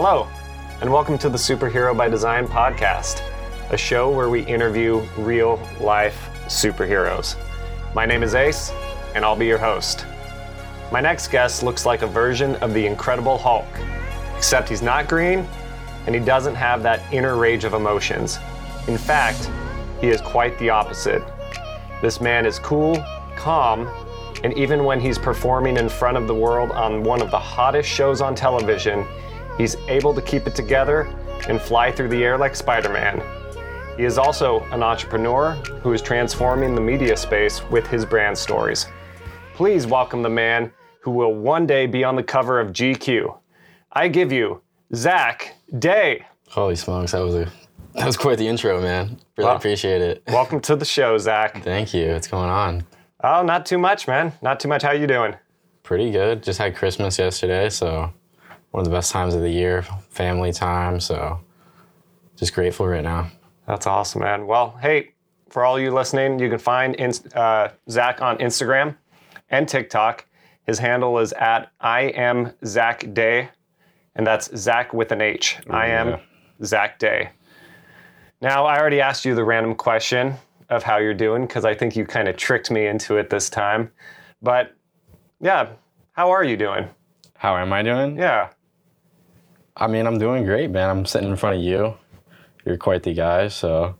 Hello, and welcome to the Superhero by Design podcast, a show where we interview real life superheroes. My name is Ace, and I'll be your host. My next guest looks like a version of the Incredible Hulk, except he's not green and he doesn't have that inner rage of emotions. In fact, he is quite the opposite. This man is cool, calm, and even when he's performing in front of the world on one of the hottest shows on television, he's able to keep it together and fly through the air like Spider Man. He is also an entrepreneur who is transforming the media space with his brand stories. Please welcome the man who will one day be on the cover of GQ. I give you Zach Day. Holy smokes, that was a that was quite the intro, man. Really Wow. appreciate it. Welcome to the show, Zach. Thank you. What's going on? Oh, not too much, man. Not too much. How you doing? Pretty good. Just had Christmas yesterday, so one of the best times of the year, family time. So just grateful right now. That's awesome, man. Well, hey, for all you listening, you can find Inst- uh, Zach on Instagram and TikTok. His handle is at I am Zach Day, and that's Zach with an H. I am yeah. Zach Day. Now, I already asked you the random question of how you're doing because I think you kind of tricked me into it this time. But yeah, how are you doing? How am I doing? Yeah. I mean, I'm doing great, man. I'm sitting in front of you. You're quite the guy, so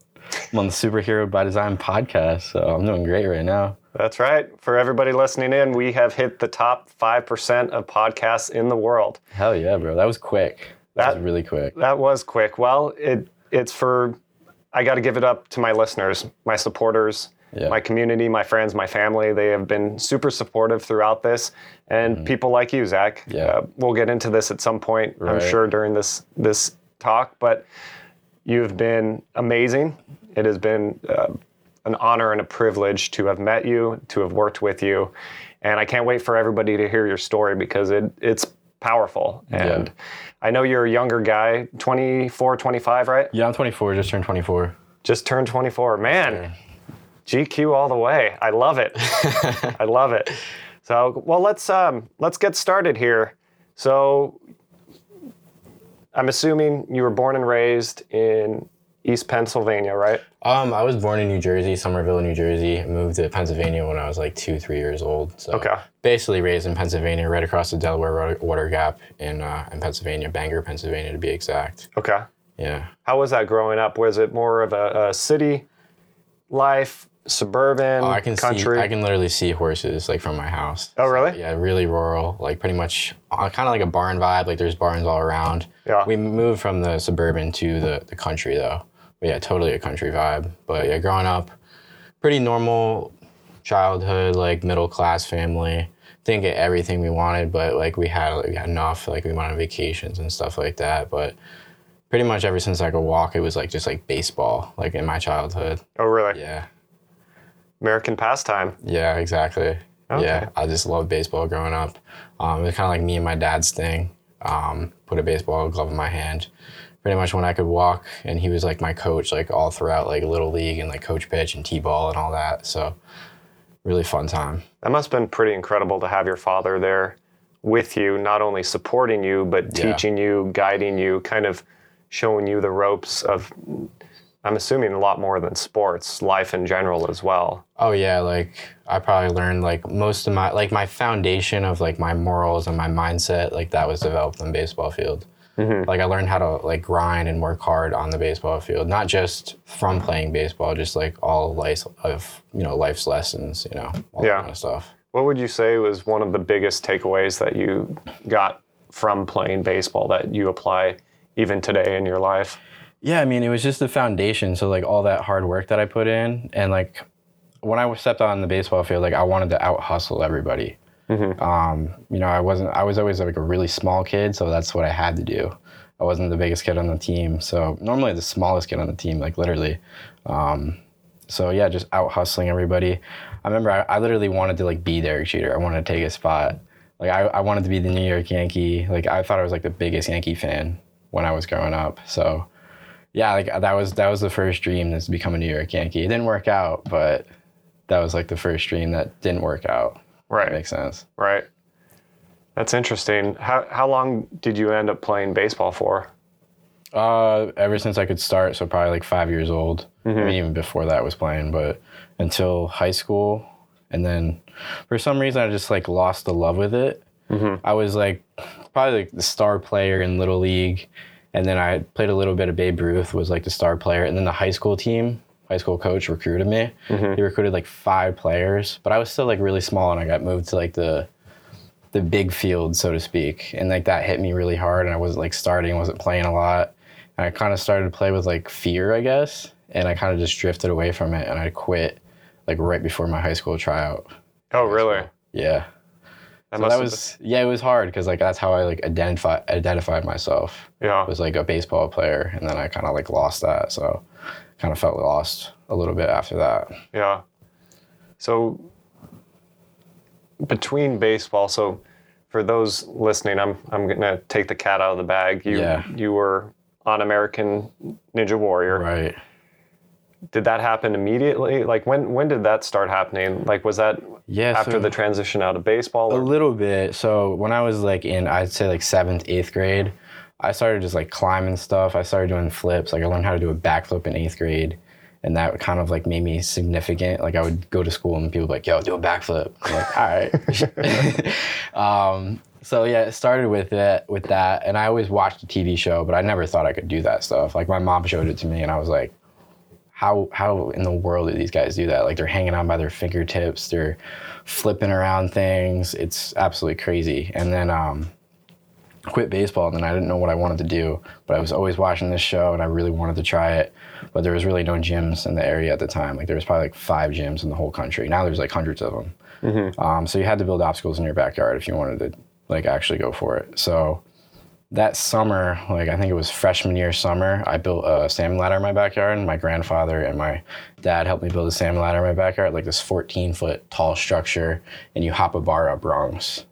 I'm on the Superhero by Design podcast, so I'm doing great right now. That's right. For everybody listening in, we have hit the top 5% of podcasts in the world. Hell yeah, bro. That was quick. That, That- was really quick. That was quick. Well, it it's for I got to give it up to my listeners, my supporters, Yeah. my community, my friends, my family. They have been super supportive throughout this, and people like you, Zach. Mm-hmm. Yeah. Uh, we'll get into this at some point, I'm sure, during this this talk. But you've been amazing. It has been uh, an honor and a privilege to have met you, to have worked with you, and I can't wait for everybody to hear your story because it it's powerful. And I know you're a younger guy, 24, 25, right? Yeah, I'm 24, just turned 24. Just turned 24. Man, GQ all the way. I love it. I love it. So, well, let's um, let's get started here. So, I'm assuming you were born and raised in East Pennsylvania, right? Um, I was born in New Jersey, Somerville, New Jersey. Moved to Pennsylvania when I was like two, three years old. So Okay. basically raised in Pennsylvania, right across the Delaware Water- Water Gap in uh, in Pennsylvania, Bangor, Pennsylvania to be exact. Okay. Yeah. How was that growing up? Was it more of a, a city life, suburban, Oh, I can country? see. I can literally see horses like from my house. Oh, really? Yeah, really rural. Like pretty much, uh, kind of like a barn vibe. Like there's barns all around. Yeah. We moved from the suburban to the the country though. But yeah, totally a country vibe. But yeah, growing up, pretty normal childhood, like middle class family. Didn't get everything we wanted, but like we had like, enough. Like we went on vacations and stuff like that. But pretty much ever since I could walk, it was like just like baseball. Like in my childhood. oh, really? Yeah. American pastime. Yeah, exactly. Okay. Yeah, I just loved baseball growing up. Um, it was kind of like me and my dad's thing. Um, put a baseball glove in my hand. Pretty much when I could walk, and he was like my coach, like all throughout like little league and like coach pitch and t-ball and all that. So, really fun time. That must have been pretty incredible to have your father there with you, not only supporting you, but Yeah. teaching you, guiding you, kind of showing you the ropes of, I'm assuming, a lot more than sports, life in general as well. Oh yeah, like I probably learned like most of my like my foundation of like my morals and my mindset like that was developed on the baseball field. Mm-hmm. Like I learned how to like grind and work hard on the baseball field, not just from playing baseball, just like all life of you know life's lessons, you know, all Yeah. that kind of stuff. What would you say was one of the biggest takeaways that you got from playing baseball that you apply even today in your life? Yeah, I mean, it was just the foundation. So like all that hard work that I put in, and like when I stepped on the baseball field, like I wanted to out hustle everybody. Um, you know, I wasn't. I was always like a really small kid, so that's what I had to do. I wasn't the biggest kid on the team, so normally the smallest kid on the team, like literally. Um, so yeah, just out hustling everybody. I remember I, I literally wanted to like be Derek Jeter. I wanted to take his spot. Like I, I wanted to be the New York Yankee. Like I thought I was like the biggest Yankee fan when I was growing up. So yeah, like that was that was the first dream to become a New York Yankee. It didn't work out, but that was like the first dream that didn't work out. Right. That makes sense. Right. That's interesting. How how long did you end up playing baseball for? Uh, ever since I could start, so probably like five years old. I mean, even before that I was playing, but until high school, and then for some reason I just like lost the love with it. I was like probably like the star player in little league, and then I played a little bit of Babe Ruth was like the star player, and then the high school team, high school coach recruited me. Mm-hmm. He recruited like five players, but I was still like really small, and I got moved to like the the big field, so to speak, and like that hit me really hard, and I wasn't like starting, wasn't playing a lot. And I kind of started to play with like fear, I guess, and I kind of just drifted away from it, and I quit like right before my high school tryout. Oh, really? Yeah. That So that was yeah, it was hard because like that's how I like identify identified myself yeah. was like a baseball player, and then I kind of like lost that, so kind of felt lost a little bit after that. Yeah. So between baseball, so for those listening, I'm I'm gonna take the cat out of the bag. You Yeah. you were on American Ninja Warrior. Right. Did that happen immediately? Like when when did that start happening? Like was that Yeah. after so- the transition out of baseball? A Or? little bit. So when I was like in, I'd say like seventh, eighth grade, I started just like climbing stuff. I started doing flips. Like I learned how to do a backflip in eighth grade, and that kind of like made me significant. Like I would go to school and people would be like, "Yo, do a backflip." I'm like, all right. um, so yeah, it started with that. With that, and I always watched a TV show, but I never thought I could do that stuff. Like my mom showed it to me, and I was like, how how in the world do these guys do that? Like they're hanging on by their fingertips, they're flipping around things. It's absolutely crazy. And then um, quit baseball, and then I didn't know what I wanted to do, but I was always watching this show, and I really wanted to try it. But there was really no gyms in the area at the time. Like there was probably like five gyms in the whole country. Now there's like hundreds of them. Um, so you had to build obstacles in your backyard if you wanted to like actually go for it. So that summer, like I think it was freshman year summer, I built a salmon ladder in my backyard. And my grandfather and my dad helped me build a salmon ladder in my backyard, like this 14 foot tall structure, and you hop a bar up rungs.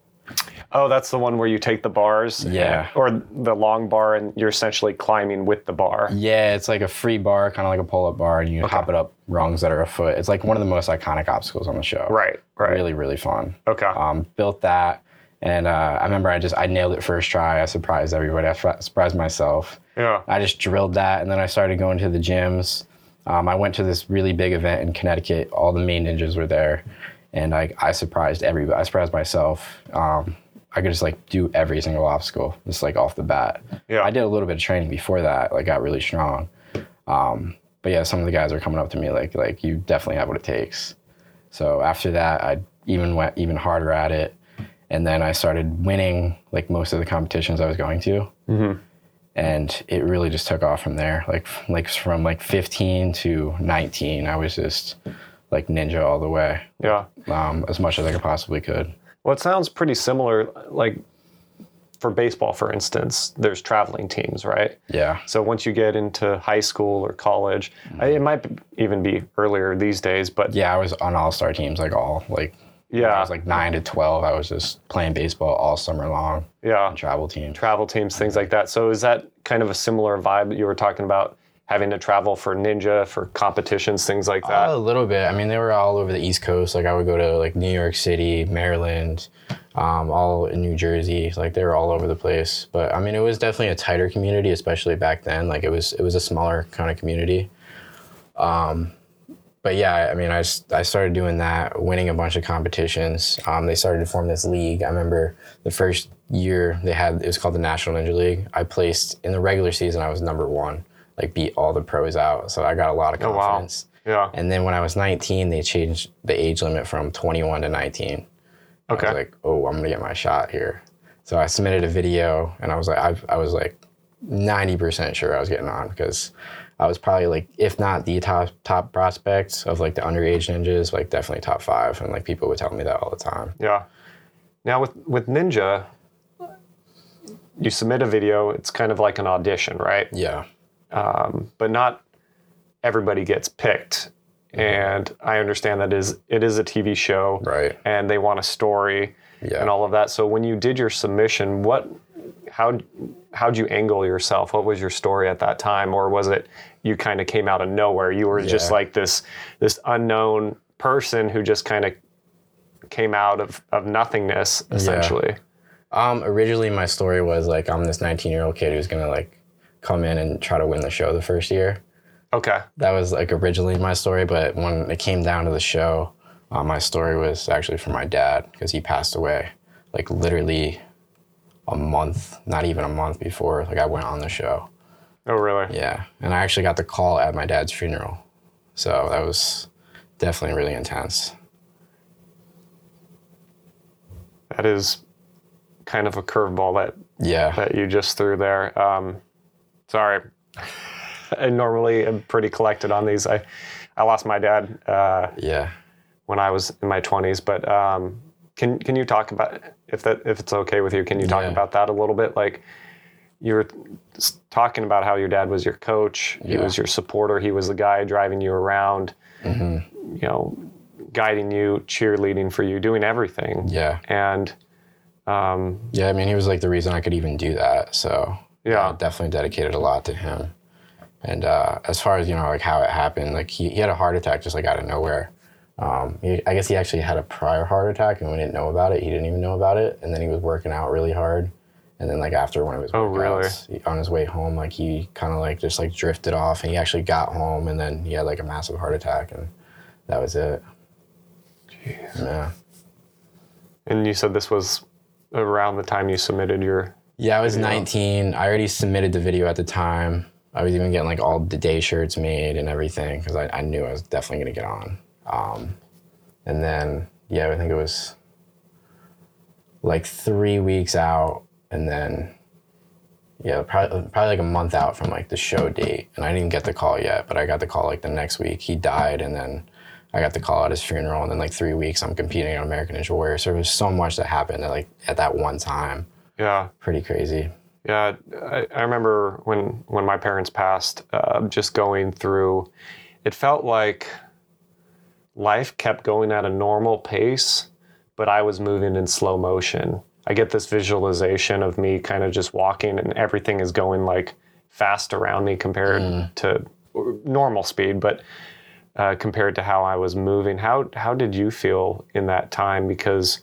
Oh, that's the one where you take the bars. Yeah. Or the long bar and you're essentially climbing with the bar. Yeah, it's like a free bar, kind of like a pull up bar, and you hop it up rungs that are a foot. It's like one of the most iconic obstacles on the show. Right. Right. Really, really fun. Okay. um, built that and uh, i remember i just i nailed it first try. I surprised everybody. I surprised myself. Yeah. i just drilled that and then i started going to the gyms. Um, i went to this really big event in connecticut. All the main ninjas were there. And i, I surprised everybody i surprised myself. Um, i could just like do every single obstacle just like off the bat. Yeah. i did a little bit of training before that like got really strong. Um, but yeah some of the guys are coming up to me like like you definitely have what it takes. So after that, I even went even harder at it, and then I started winning like most of the competitions I was going to, and it really just took off from there. Like like from like 15 to 19, I was just like ninja all the way, Yeah. um, as much as I could possibly could. Well, it sounds pretty similar. Like for baseball, for instance, there's traveling teams, right? Yeah, So once you get into high school or college, I- it might even be earlier these days, but yeah, I was on all star teams like all like. When Yeah. I was like nine to twelve. I was just playing baseball all summer long. yeah, travel teams. travel teams, things like that. So is that kind of a similar vibe that you were talking about having to travel for ninja, for competitions, things like that? a little bit. I mean, they were all over the East Coast. Like I would go to like New York City, Maryland, um, all in New Jersey. Like they were all over the place. But I mean, it was definitely a tighter community, especially back then. Like it was it was a smaller kind of community. Um, but yeah, I mean, I, I started doing that, winning a bunch of competitions. Um, they started to form this league. I remember the first year they had it was called the National Ninja League. I placed in the regular season. I was number one. Like beat all the pros out. So I got a lot of confidence. Oh, wow. yeah. And then when I was 19, they changed the age limit from 21 to 19. I Okay. was like, oh, I'm gonna get my shot here. So I submitted a video, and I was like, I, I was like 90% sure I was getting on because I was probably like, if not the top top prospects of like the underage ninjas, like definitely top five, and like people would tell me that all the time. Yeah. Now with with Ninja, you submit a video. It's kind of like an audition, right? Yeah, um, But not everybody gets picked. Mm-hmm. And I understand that is it is a TV show, right. and they want a story Yeah. and all of that. So when you did your submission, what, how, how'd you angle yourself? What was your story at that time, or was it you kind of came out of nowhere? You were just like this this unknown person who just kind of came out of of nothingness, essentially. Um, originally, my story was like I'm this 19 year old kid who's gonna like come in and try to win the show the first year. Okay. That was like originally my story, but when it came down to the show, uh, my story was actually for my dad because he passed away, like literally a month, not even a month before, like I went on the show. Oh, really? Yeah, and I actually got the call at my dad's funeral, so that was definitely really intense. That is kind of a curveball that Yeah, that you just threw there. Um, sorry, I normally am pretty collected on these. I I lost my dad uh, yeah, when I was in my twenties, but um, can can you talk about if that if it's okay with you? Can you talk Yeah. about that a little bit? Like you were talking about how your dad was your coach, he was your supporter, he was the guy driving you around, hmm you know, guiding you, cheerleading for you, doing everything, yeah, and um, yeah. I mean, he was like the reason I could even do that. So Yeah. I definitely dedicated a lot to him. And uh, as far as you know, like how it happened, like he, he had a heart attack just like out of nowhere. Um, he, I guess he actually had a prior heart attack, and we didn't know about it. He didn't even know about it, and then he was working out really hard. And then like after one of his Oh, really? workouts, he- on his way home, like he kind of like just like drifted off, and he actually got home, and then he had like a massive heart attack, and that was it. Yeah. and you said this was around the time you submitted your Yeah, I was Video. 19. I already submitted the video at the time. I was even getting like all the day shirts made and everything because I, I knew I was definitely going to get on. Um, and then, yeah, I think it was like three weeks out. And then, yeah, probably, probably like a month out from like the show date. And I didn't get the call yet, but I got the call like the next week. He died. And then I got the call at his funeral. And then like three weeks, I'm competing on American Ninja Warrior. So there was so much that happened at, like at that one time. yeah Pretty crazy. Yeah, I, I remember when when my parents passed, uh, just going through. It felt like life kept going at a normal pace, but I was moving in slow motion. I get this visualization of me kind of just walking, and everything is going like fast around me compared to normal speed, but uh, compared to how I was moving. How how did you feel in that time? Because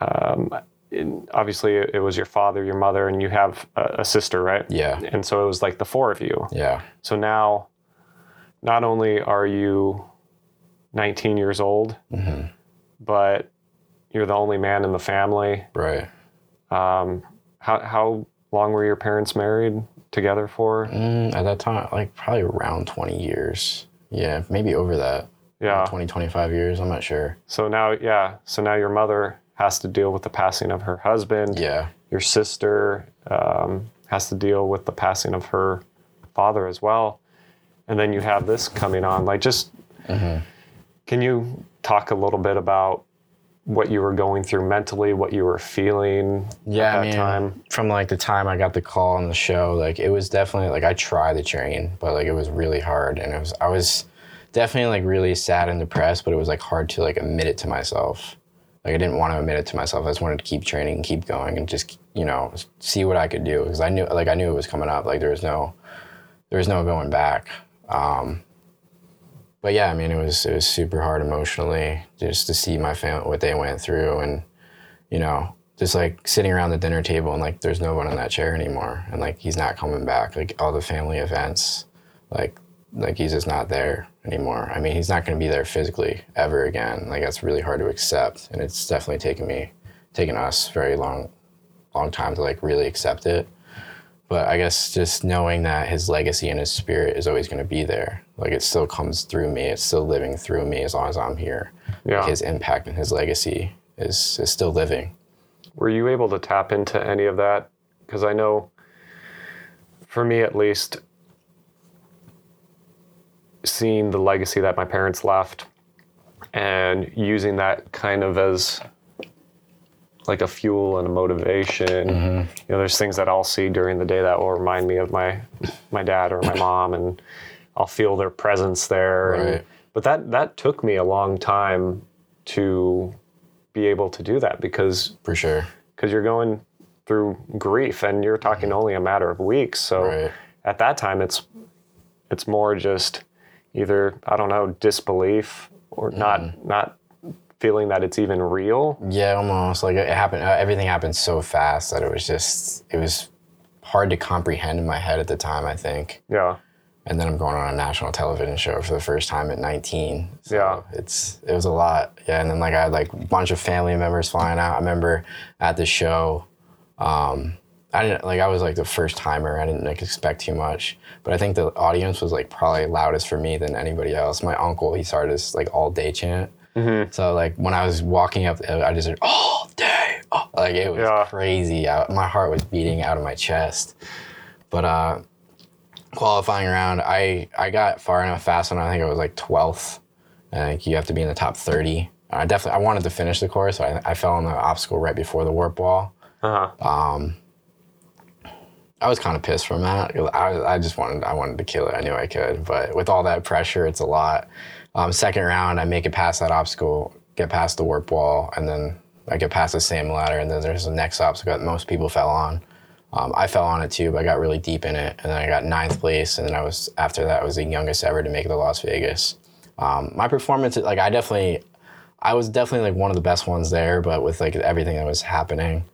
um, in, obviously it it was your father, your mother, and you have a, a sister, right? Yeah. And so it was like the four of you. Yeah. So now, not only are you 19 years old, but you're the only man in the family. Right. Um, how how long were your parents married together for? Mm, at that time, like probably around 20 years. Yeah, maybe over that. Yeah. 20, 25 years. I'm not sure. So now, yeah. So now your mother has to deal with the passing of her husband. Yeah. Your sister um, has to deal with the passing of her father as well. And then you have this coming on. Like, just can you talk a little bit about what you were going through mentally, what you were feeling Yeah. at that time? from like the time I got the call on the show, like it was definitely like I tried to train, but like it was really hard. And it was, I was definitely like really sad and depressed, but it was like hard to like admit it to myself. Like I didn't want to admit it to myself. I just wanted to keep training and keep going and just, you know, see what I could do. Cause I knew, like I knew it was coming up. Like there was no, there was no going back. Um, but yeah, I mean, it was it was super hard emotionally just to see my family what they went through, and you know, just like sitting around the dinner table and like there's no one in that chair anymore, and like he's not coming back. Like all the family events, like like he's just not there anymore. I mean, he's not going to be there physically ever again. Like that's really hard to accept, and it's definitely taken me, taken us very long, long time to like really accept it but I guess just knowing that his legacy and his spirit is always going to be there. Like it still comes through me. It's still living through me as long as I'm here. Yeah. His impact and his legacy is is still living. Were you able to tap into any of that? Because I know, for me at least, seeing the legacy that my parents left and using that kind of as like a fuel and a motivation. Mm-hmm. You know, there's things that I'll see during the day that will remind me of my my dad or my mom, and I'll feel their presence there. and- but that that took me a long time to be able to do that because For sure. because you're going through grief and you're talking mm-hmm. only a matter of weeks. So Right. at that time, it's it's more just either I don't know disbelief or not mm. not feeling that it's even real. Yeah, almost like it happened. Uh, everything happened so fast that it was just it was hard to comprehend in my head at the time. I think. Yeah. And then I'm going on a national television show for the first time at 19. So Yeah. It's it was a lot. Yeah, and then like I had like a bunch of family members flying out. I remember at the show, um, I didn't like I was like the first timer. I didn't like expect too much, but I think the audience was like probably loudest for me than anybody else. My uncle he started this like all day chant. So like when I was walking up, I just heard all day, oh, like it was Yeah. crazy. I, my heart was beating out of my chest. But uh, qualifying round, I I got far enough fast enough. I think it was like 12th. Like you have to be in the top 30. I definitely I wanted to finish the course. So I, I fell on the obstacle right before the warp wall. Uh huh. I was kind of pissed from that. I, I just wanted I wanted to kill it. I knew I could, but with all that pressure, it's a lot. Um, second round, I make it past that obstacle, get past the warp wall, and then I get past the salmon ladder, and then there's the next obstacle that most people fell on. Um, I fell on it too, but I got really deep in it, and then I got ninth place, and then I was after that I was the youngest ever to make it to Las Vegas. Um, my performance, like I definitely, I was definitely like one of the best ones there, but with like everything that was happening,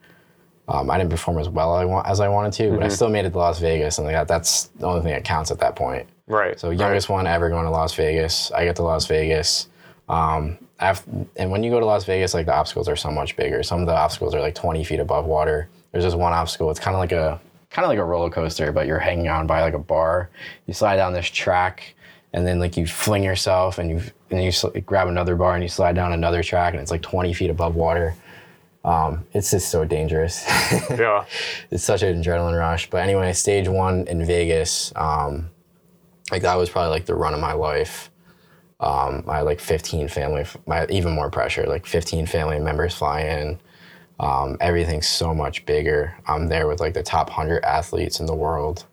um, I didn't perform as well I want, as I wanted to, but I still made it to Las Vegas, and like, that's the only thing that counts at that point. Right. So youngest one ever going to Las Vegas. I get to Las Vegas. Um, af and when you go to Las Vegas, like the obstacles are so much bigger. Some of the obstacles are like 20 feet above water. There's this one obstacle. It's kind of like a kind of like a roller coaster, but you're hanging on by like a bar. You slide down this track, and then like you fling yourself, and you and you sl- grab another bar and you slide down another track, and it's like 20 feet above water. Um, it's just so dangerous. Yeah. it's such an adrenaline rush. But anyway, stage one in Vegas, um, like that was probably like the run of my life. Um, I had like 15 family, my even more pressure, like 15 family members fly in. Um, everything's so much bigger. I'm there with like the top 100 athletes in the world.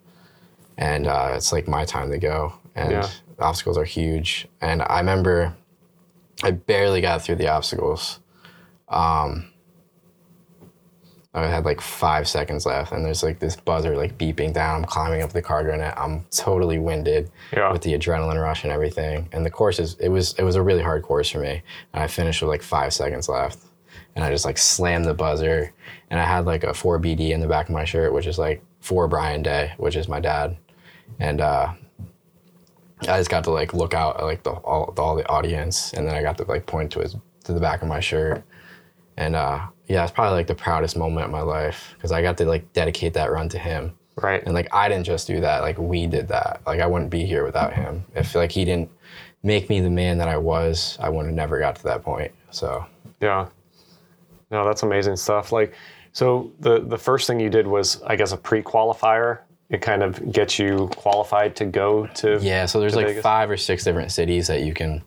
And uh, it's like my time to go. And Yeah. obstacles are huge. And I remember I barely got through the obstacles. I had like five seconds left, and there's like this buzzer like beeping down. I'm climbing up the cargo net. I'm totally winded Yeah. with the adrenaline rush and everything. And the course is it was it was a really hard course for me. And I finished with like five seconds left, and I just like slammed the buzzer. And I had like a 4BD in the back of my shirt, which is like for Brian Day, which is my dad. And uh, I just got to like look out at like the all, all the audience, and then I got to like point to his to the back of my shirt. And uh, yeah, it's probably like the proudest moment of my life because I got to like dedicate that run to him. Right. And like I didn't just do that, like we did that. Like I wouldn't be here without him. If like he didn't make me the man that I was, I would have never got to that point. So Yeah. No, that's amazing stuff. Like, so the the first thing you did was, I guess, a pre-qualifier. It kind of gets you qualified to go to. yeah, so there's like Vegas? five or six different cities that you can.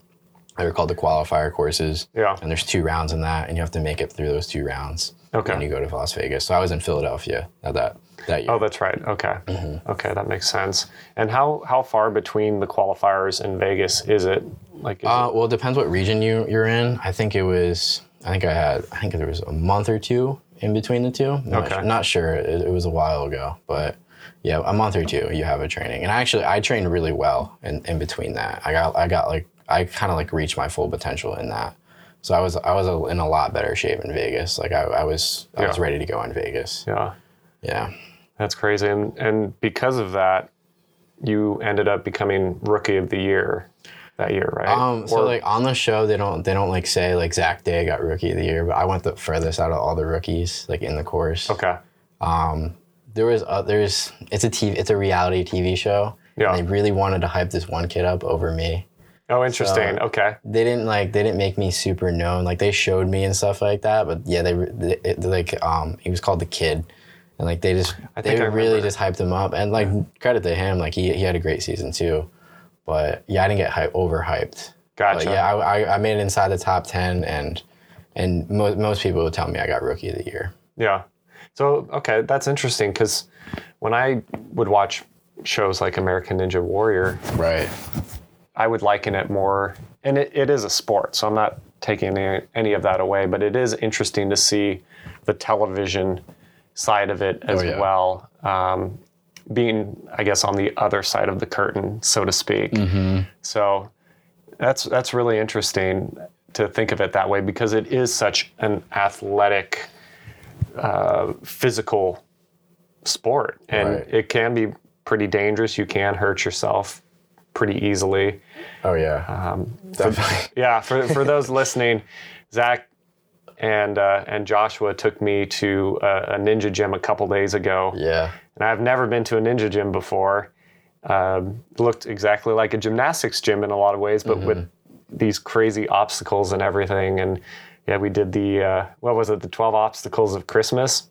They're called the qualifier courses. Yeah. And there's two rounds in that, and you have to make it through those two rounds. Okay. And you go to Las Vegas. So I was in Philadelphia at that that year. Oh, that's right. Okay. Mm-hmm. Okay, that makes sense. And how how far between the qualifiers in Vegas is it? Like, is Uh, well, it depends what region you you're in. I think it was. I think I had. I think there was a month or two in between the two. Not, Okay. Not sure. It, it was a while ago, but yeah, a month or two you have a training. And actually, I trained really well in, in between that. I got I got like I kind of like reached my full potential in that. So I was I was in a lot better shape in Vegas. Like I, I was I was ready to go in Vegas. yeah, Yeah. that's crazy. And and because of that, you ended up becoming rookie of the year that year, right? Um, so Or- like on the show, they don't they don't like say like Zach Day got rookie of the year, but I went the furthest out of all the rookies like in the course. okay. Um, there was uh, there's it's a TV it's a reality TV show. Yeah. And they really wanted to hype this one kid up over me. Oh, interesting. okay. They didn't like they didn't make me super known. Like they showed me and stuff like that, but yeah, they, they, it- like um he was called the kid. And like they just I they really just hyped him up and like credit to him like he, he had a great season too. But yeah, I didn't get hype overhyped. Gotcha. But yeah, I, I, I made it inside the top 10 and and mo- most people would tell me I got rookie of the year. Yeah. So, okay, that's interesting because when I would watch shows like American Ninja Warrior, Right. I would liken it more, and it, it is a sport, so I'm not taking any, any of that away, but it is interesting to see the television side of it as Oh, yeah. well. Um, being, I guess, on the other side of the curtain, so to speak. Mm-hmm. So that's that's really interesting. to think of it that way because it is such an athletic, uh, physical sport, and Right. it can be pretty dangerous. You can hurt yourself pretty easily. Oh yeah. Um, Definitely. yeah, for, for those listening, Zach and uh, and Joshua took me to a, a ninja gym a couple days ago, Yeah. and I've never been to a ninja gym before. Um, looked exactly like a gymnastics gym in a lot of ways, but with these crazy obstacles and everything. And yeah, we did the uh, what was it? The twelve obstacles of Christmas.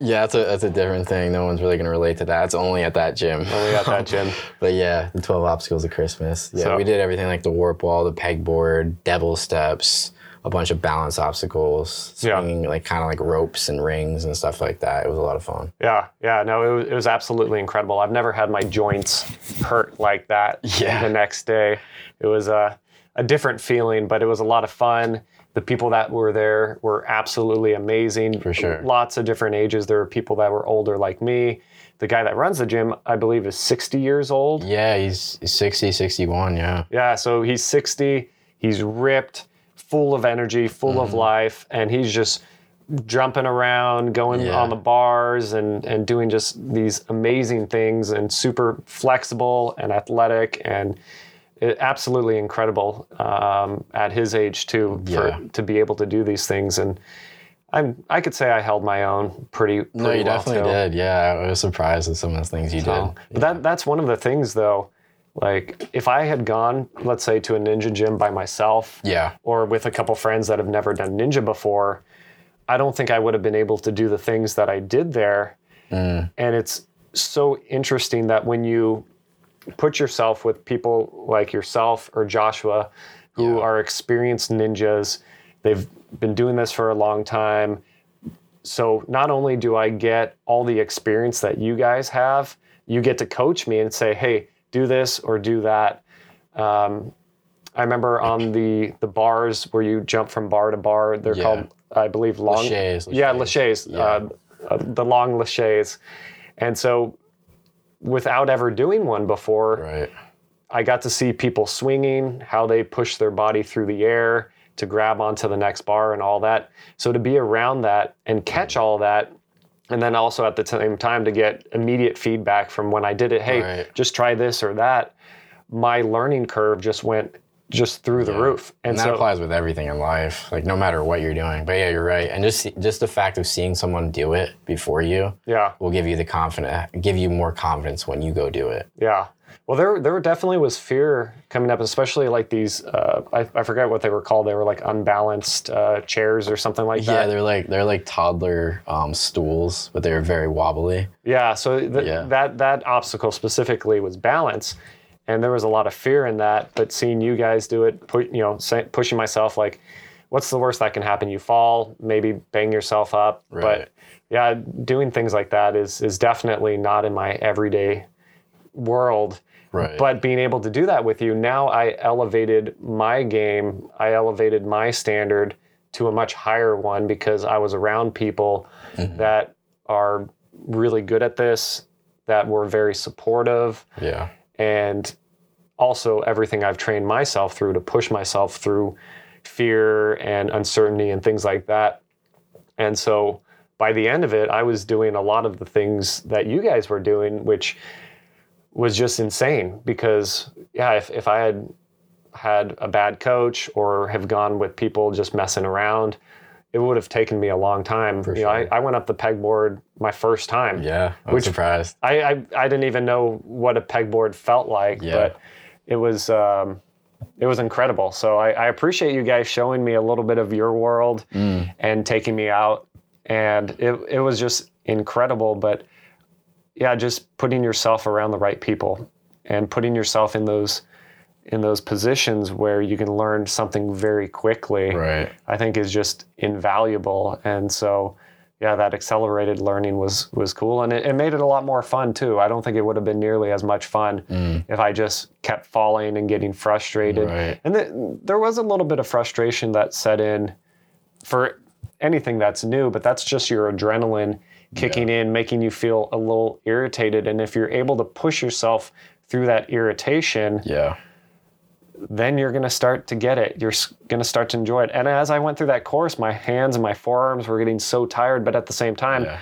Yeah, that's a that's a different thing. No one's really gonna relate to that. It's only at that gym. Only at that gym. But yeah, the twelve obstacles of Christmas. Yeah, So- we did everything like the warp wall, the pegboard, devil steps, a bunch of balance obstacles, Yeah. swinging like kind of like ropes and rings and stuff like that. It was a lot of fun. Yeah, yeah, no, it was, it was absolutely incredible. I've never had my joints hurt like that Yeah. the next day. It was a, a different feeling, but it was a lot of fun. The people that were there were absolutely amazing. For sure. Lots of different ages. There were people that were older like me. The guy that runs the gym, I believe, is 60 years old. Yeah, he's, he's 60, 61, yeah. Yeah, so he's 60, he's ripped, full of energy, full Mm-hmm. of life, and he's just jumping around, going Yeah. on the bars and and doing just these amazing things and super flexible and athletic and absolutely incredible um, at his age too for Yeah. to be able to do these things and I'm I could say I held my own pretty, pretty No, you well definitely too. did. Yeah, I was surprised at some of the things you So, did. but that that's one of the things though. Like if I had gone, let's say, to a ninja gym by myself, Yeah, or with a couple friends that have never done ninja before, I don't think I would have been able to do the things that I did there. Mm. And it's so interesting that when you put yourself with people like yourself or Joshua, who Yeah. are experienced ninjas, they've been doing this for a long time. So not only do I get all the experience that you guys have, you get to coach me and say, "Hey, do this or do that." Um, I remember on the the bars where you jump from bar to bar. They're Yeah. called, I believe, long. Lache, Yeah, lache. lache. Uh, uh, the long lache. And so, without ever doing one before, right. I got to see people swinging, how they push their body through the air to grab onto the next bar and all that. So to be around that and catch all that, and then also at the same time to get immediate feedback from when I did it, hey, Right. just try this or that. My learning curve just went just through the roof. And, And, that so applies with everything in life, like no matter what you're doing. But yeah, you're right. And just just the fact of seeing someone do it before you yeah, will give you the confidence, give you more confidence when you go do it. yeah. Well, there there definitely was fear coming up, especially like these. Uh, I, I forget what they were called. They were like unbalanced uh, chairs or something like that. Yeah, they're like they're like toddler um, stools, but they're very wobbly. Yeah, so th- Yeah. that that obstacle specifically was balance, and there was a lot of fear in that. But seeing you guys do it, put you know, say, pushing myself like, what's the worst that can happen? You fall, maybe bang yourself up. Right. But yeah, doing things like that is is definitely not in my everyday world. Right. But being able to do that with you, now I elevated my game. I elevated my standard to a much higher one because I was around people mm-hmm. that are really good at this, that were very supportive, yeah. And also everything I've trained myself through to push myself through fear and uncertainty and things like that. And so by the end of it, I was doing a lot of the things that you guys were doing, which was just insane because, yeah, if, if I had had a bad coach or have gone with people just messing around, it would have taken me a long time. For you know, I. I went up the pegboard my first time. Yeah. I'm Which- surprised. I, I I didn't even know what a pegboard felt like, Yeah. but it was um, it was incredible. So I, I appreciate you guys showing me a little bit of your world Mm. and taking me out, and it it was just incredible. But yeah, just putting yourself around the right people and putting yourself in those in those positions where you can learn something very quickly. Right. I think is just invaluable. And so, yeah, that accelerated learning was was cool, and it, it made it a lot more fun too. I don't think it would have been nearly as much fun mm. if I just kept falling and getting frustrated. Right. And th- there was a little bit of frustration that set in for anything that's new, but that's just your adrenaline kicking in, making you feel a little irritated. And if you're able to push yourself through that irritation, Yeah. Then you're going to start to get it. You're going to start to enjoy it. And as I went through that course, my hands and my forearms were getting so tired, but at the same time, Yeah.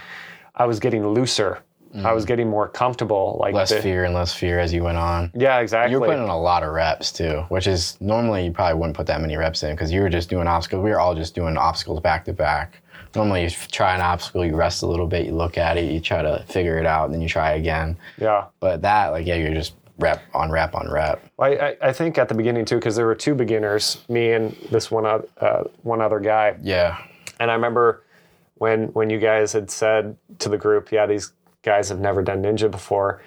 I was getting looser. I was mm. getting more comfortable. Like Less the- fear and less fear as you went on. Yeah, exactly. You were putting in a lot of reps too, which is normally you probably wouldn't put that many reps in because you were just doing obstacles. We were all just doing obstacles back to back. Normally, you try an obstacle, you rest a little bit, you look at it, you try to figure it out, and then you try again. yeah. But that, like, yeah, you're just rep on rep on. Well, I, I think at the beginning too, because there were two beginners, me and this one oth- uh, one other guy, Yeah, and I remember when when you guys had said to the group, "Yeah, these guys have never done ninja before."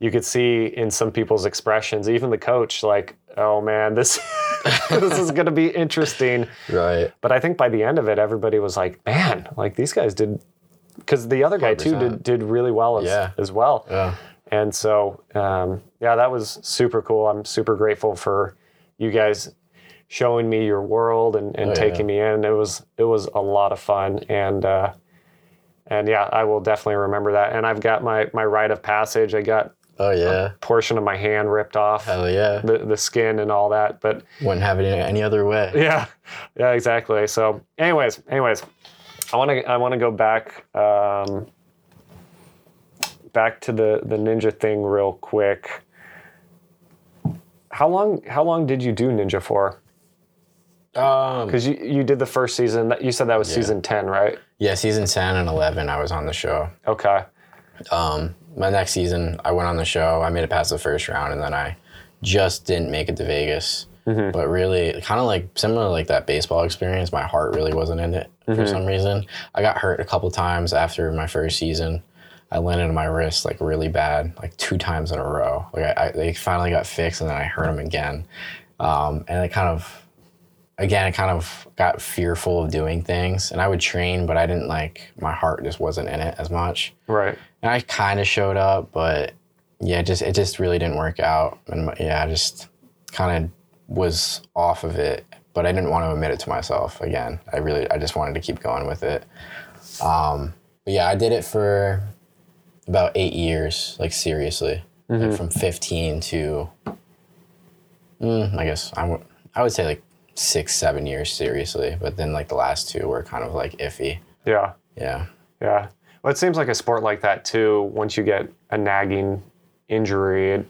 You could see in some people's expressions, even the coach, like, "Oh man, this this is going to be interesting." right. But I think by the end of it, everybody was like, "Man, like these guys did," because the other guy too 100%. did did really well as, Yeah. as well. Yeah. And so, um, yeah, that was super cool. I'm super grateful for you guys showing me your world and, and Oh, yeah. taking me in. It was it was a lot of fun, and uh, and yeah, I will definitely remember that. And I've got my my rite of passage. I got Oh yeah. a portion of my hand ripped off, Hell yeah. the the skin and all that. But Wouldn't have it any other way. yeah, yeah, exactly. So, anyways, anyways, I want to I want to go back um, back to the the ninja thing real quick. How long how long did you do ninja for? Um, Because you you did the first season. You said that was season ten, right? yeah, season ten and eleven, I was on the show. Okay. Um, my next season, I went on the show. I made it past the first round, and then I just didn't make it to Vegas. But really, kind of like similar to like that baseball experience, my heart really wasn't in it for some reason. I got hurt a couple times after my first season. I landed on my wrist like really bad, like two times in a row. Like I, I they finally got fixed, and then I hurt them again. Um, and it kind of, again, I kind of got fearful of doing things. And I would train, but I didn't like my heart just wasn't in it as much. Right. And I kind of showed up, but yeah, it just it just really didn't work out. And my- yeah, I just kind of was off of it, but I didn't want to admit it to myself again. I really I just wanted to keep going with it. Um, but yeah, I did it for about eight years, like seriously, like from fifteen to mm, I guess I would I would say like six seven years seriously, but then like the last two were kind of like iffy. Yeah. Yeah. Yeah. Well, it seems like a sport like that too. Once you get a nagging injury, it,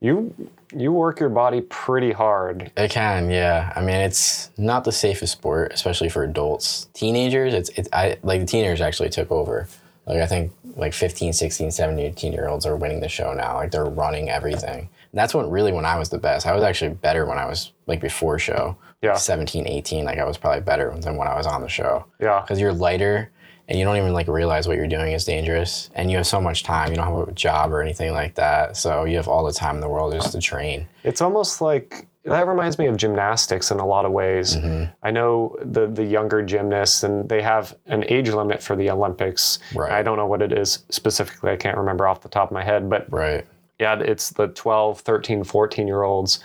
you you work your body pretty hard. It can, yeah. I mean, it's not the safest sport, especially for adults. Teenagers, it's it's I like the teenagers actually took over. Like I think like 15, 16, 17, 18 year olds are winning the show now. Like they're running everything. And that's when really when I was the best. I was actually better when I was like before show. Yeah. 17, 18, like I was probably better than when I was on the show. Yeah. Because you're lighter and you don't even like realize what you're doing is dangerous. And you have so much time. You don't have a job or anything like that. So you have all the time in the world just to train. It's almost like that reminds me of gymnastics in a lot of ways. Mm-hmm. I know the the younger gymnasts and they have an age limit for the Olympics. Right. I don't know what it is specifically. I can't remember off the top of my head, but Right. yeah, it's the 12, 13, 14 year olds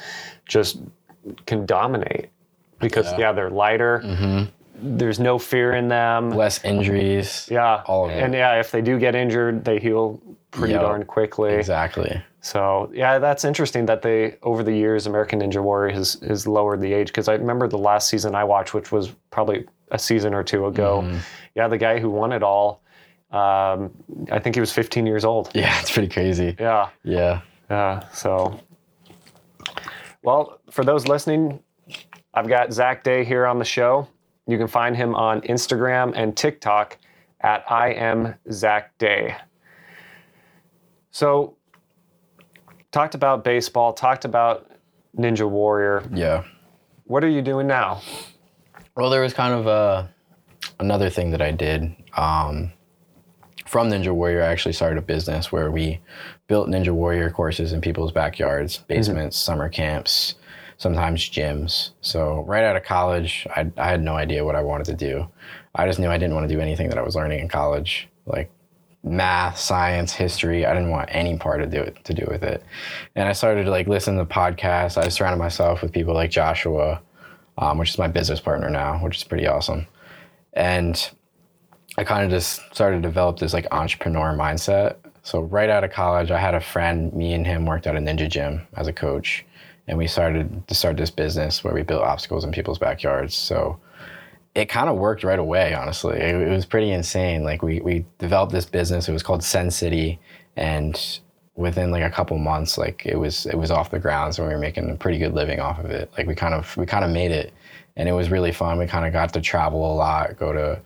just can dominate because yeah, Yeah. they're lighter. There's no fear in them. Less injuries. Yeah. All of it. And yeah, if they do get injured, they heal pretty Yep. darn quickly. Exactly. So yeah, that's interesting that they over the years American Ninja Warrior has has lowered the age because I remember the last season I watched, which was probably a season or two ago. Mm-hmm. Yeah, the guy who won it all, um, I think he was 15 years old. Yeah, it's pretty crazy. Yeah, Yeah. yeah. So, well, for those listening, I've got Zach Day here on the show. You can find him on Instagram and TikTok at I am Zach Day. So, talked about baseball, talked about Ninja Warrior. Yeah. What are you doing now? Well, there was kind of uh, another thing that I did. Um, from Ninja Warrior, I actually started a business where we built Ninja Warrior courses in people's backyards, basements, summer camps, sometimes gyms. So right out of college, I, I had no idea what I wanted to do. I just knew I didn't want to do anything that I was learning in college, like math, science, history. I didn't want any part to do it to do with it. And I started to like listen to podcasts. I surrounded myself with people like Joshua, um, which is my business partner now, which is pretty awesome. And I kind of just started to develop this like entrepreneur mindset. So right out of college, I had a friend. Me and him worked at a ninja gym as a coach, and we started to start this business where we built obstacles in people's backyards. So it kind of worked right away, honestly. It, it, was pretty insane. Like we, we developed this business. It was called Sen City, and within like a couple months, like it was it was off the ground. So we were making a pretty good living off of it. Like we kind of we kind of made it, and it was really fun. We kind of got to travel a lot, go to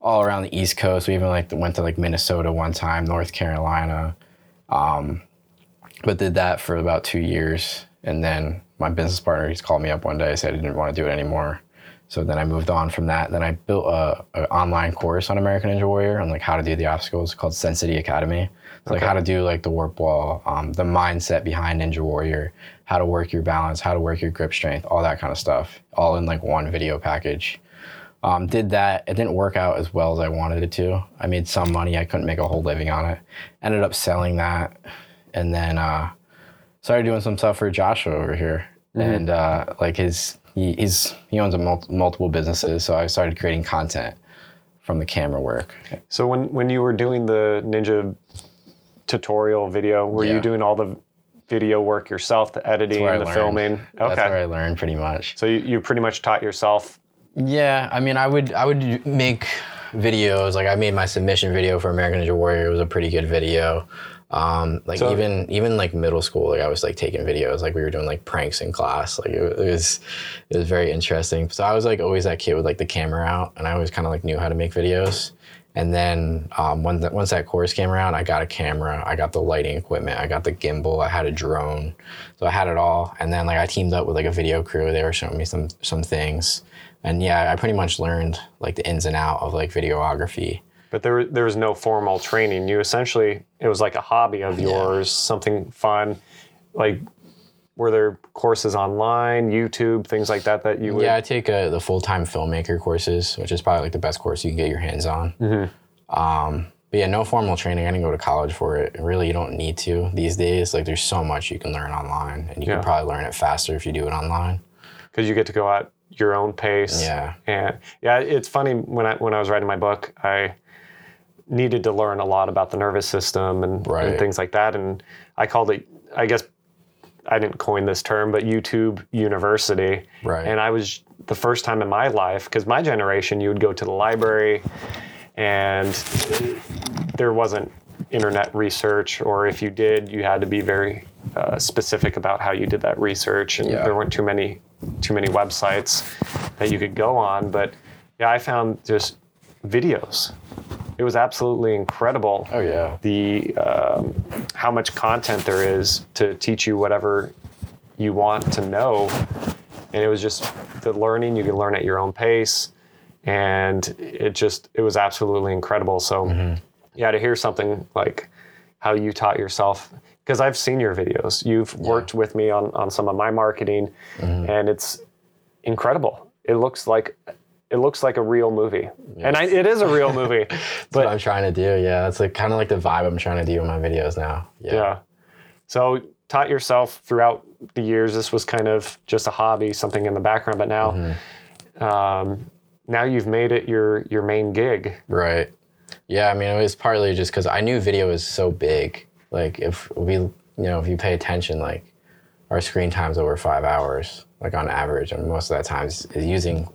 all around the East Coast. We even like went to like Minnesota one time, North Carolina, um, but did that for about two years. And then my business partner, he's called me up one day, said he didn't want to do it anymore. So then I moved on from that. Then I built a, a online course on American Ninja Warrior on like how to do the obstacles called Sen City Academy. It's okay. like how to do like the warp wall, um, the mindset behind Ninja Warrior, how to work your balance, how to work your grip strength, all that kind of stuff, all in like one video package. Um, did that. It didn't work out as well as I wanted it to. I made some money. I couldn't make a whole living on it. Ended up selling that, and then uh, started doing some stuff for Joshua over here. Mm-hmm. And uh, like his, he, he's he owns mul- multiple businesses, so I started creating content from the camera work. So when when you were doing the Ninja tutorial video, were yeah. you doing all the video work yourself, the editing, and the learned. filming? Okay. That's where I learned pretty much. So you, you pretty much taught yourself yeah, I mean, I would I would make videos. Like I made my submission video for American Ninja Warrior. It was a pretty good video. Um, like so, even even like middle school, like I was like taking videos. Like we were doing like pranks in class. Like it, it was it was very interesting. So I was like always that kid with like the camera out, and I always kind of like knew how to make videos. And then um, when the, once that course came around, I got a camera, I got the lighting equipment, I got the gimbal, I had a drone, so I had it all. And then like I teamed up with like a video crew. They were showing me some some things and yeah, I pretty much learned like the ins and out of like videography. But there, there was no formal training. You essentially, it was like a hobby of yours, yeah. something fun. Like, were there courses online, YouTube, things like that that you would? Yeah, I take a, the full time filmmaker courses, which is probably like the best course you can get your hands on. Mm-hmm. Um, but yeah, no formal training. I didn't go to college for it. Really, you don't need to these days. Like, there's so much you can learn online, and you yeah. can probably learn it faster if you do it online. Because you get to go out your own pace. Yeah. And yeah, it's funny when I when I was writing my book, I needed to learn a lot about the nervous system and, right. and things like that. And I called it, I guess, I didn't coin this term, but YouTube University. Right. And I was the first time in my life because my generation, you would go to the library, and there wasn't internet research, or if you did, you had to be very uh, specific about how you did that research, and yeah. there weren't too many too many websites that you could go on. But yeah, I found just videos. It was absolutely incredible. Oh yeah. The um, how much content there is to teach you whatever you want to know, and it was just the learning. You can learn at your own pace, and it just it was absolutely incredible. So mm-hmm. yeah, to hear something like how you taught yourself because I've seen your videos. You've yeah. worked with me on, on some of my marketing, mm-hmm. and it's incredible. It looks like it looks like a real movie, yes. and I, it is a real movie. That's but, what I'm trying to do. Yeah, it's like kind of like the vibe I'm trying to do in my videos now. Yeah. yeah. So taught yourself throughout the years. This was kind of just a hobby, something in the background, but now, mm-hmm. um, now you've made it your your main gig. Right. Yeah. I mean, it was partly just because I knew video was so big like if we you know if you pay attention like our screen time's over five hours like on average and most of that time is, is using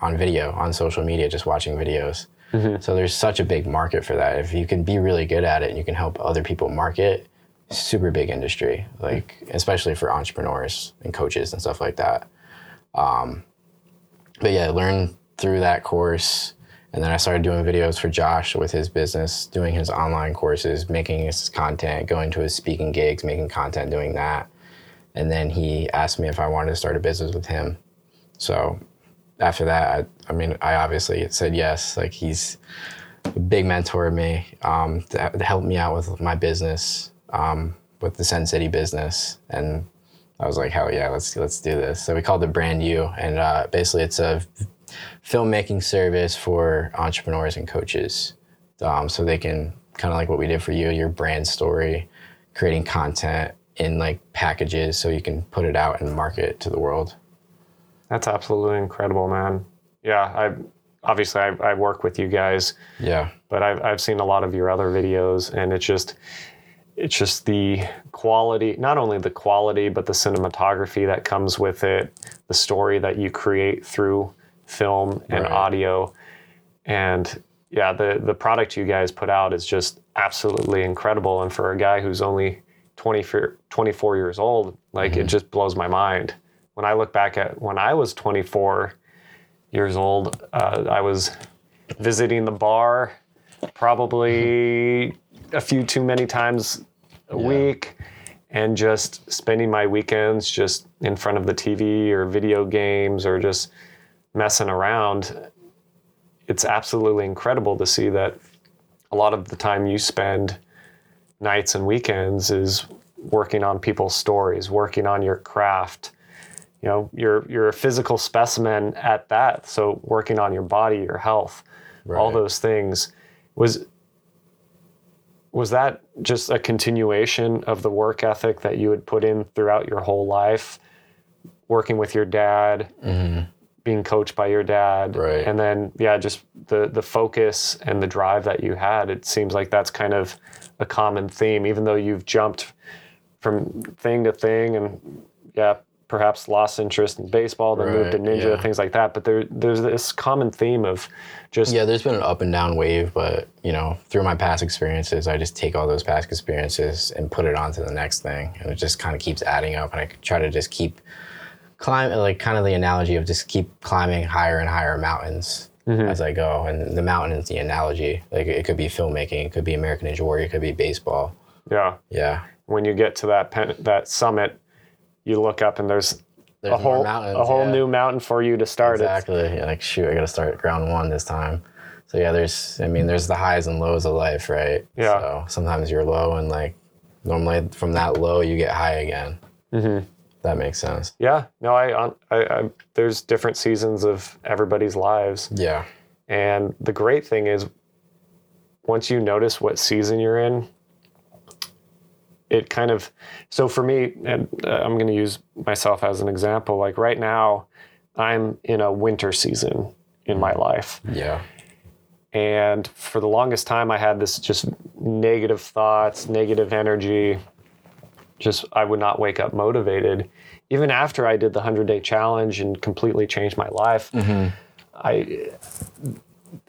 on video on social media just watching videos mm-hmm. so there's such a big market for that if you can be really good at it and you can help other people market super big industry like especially for entrepreneurs and coaches and stuff like that um, but yeah learn through that course and then I started doing videos for Josh with his business, doing his online courses, making his content, going to his speaking gigs, making content, doing that. And then he asked me if I wanted to start a business with him. So after that, I, I mean, I obviously said yes. Like he's a big mentor of me um, to, to, help me out with my business, um, with the Sen City business. And I was like, hell yeah, let's let's do this. So we called it Brand You, and uh, basically it's a filmmaking service for entrepreneurs and coaches. Um, so they can kind of like what we did for you, your brand story, creating content in like packages so you can put it out and market it to the world. That's absolutely incredible, man. Yeah, I obviously I, I work with you guys. Yeah. But I've I've seen a lot of your other videos, and it's just it's just the quality, not only the quality, but the cinematography that comes with it, the story that you create through film and Right. audio. And yeah, the, the product you guys put out is just absolutely incredible. And for a guy who's only 20, for- 24 years old, like it mm-hmm. just blows my mind. When I look back at when I was 24 years old, uh, I was visiting the bar probably a few too many times a week and just spending my weekends just in front of the TV or video games or just messing around. It's absolutely incredible to see that a lot of the time you spend nights and weekends is working on people's stories, working on your craft. You know, you're you're a physical specimen at that. So working on your body, your health, all those things was was that just a continuation of the work ethic that you had put in throughout your whole life working with your dad mm-hmm. being coached by your dad Right. and then yeah just the the focus and the drive that you had it seems like that's kind of a common theme even though you've jumped from thing to thing and yeah perhaps lost interest in baseball then moved to ninja yeah. things like that but there there's this common theme of just Yeah, there's been an up and down wave, but you know, through my past experiences, I just take all those past experiences and put it onto the next thing, and it just kind of keeps adding up. And I try to just keep climb, like kind of the analogy of just keep climbing higher and higher mountains mm-hmm. as I go. And the mountain is the analogy. Like it could be filmmaking, it could be American Ninja Warrior, it could be baseball. yeah Yeah, when you get to that pen, that summit, you look up and there's, there's a whole a whole yeah. new mountain for you to start. It's- Exactly. Yeah, like shoot, I got to start ground one this time. So yeah, there's. I mean, there's the highs and lows of life, right? Yeah. So sometimes you're low, and like normally from that low you get high again. Mm-hmm. That makes sense. Yeah, no, I, I, I, there's different seasons of everybody's lives, Yeah. and the great thing is, once you notice what season you're in, it kind of. So for me, and uh, I'm going to use myself as an example. Like right now, I'm in a winter season in my life. Yeah. And for the longest time, I had this just negative thoughts, negative energy. Just, I would not wake up motivated. Even after I did the 100 day challenge and completely changed my life, I,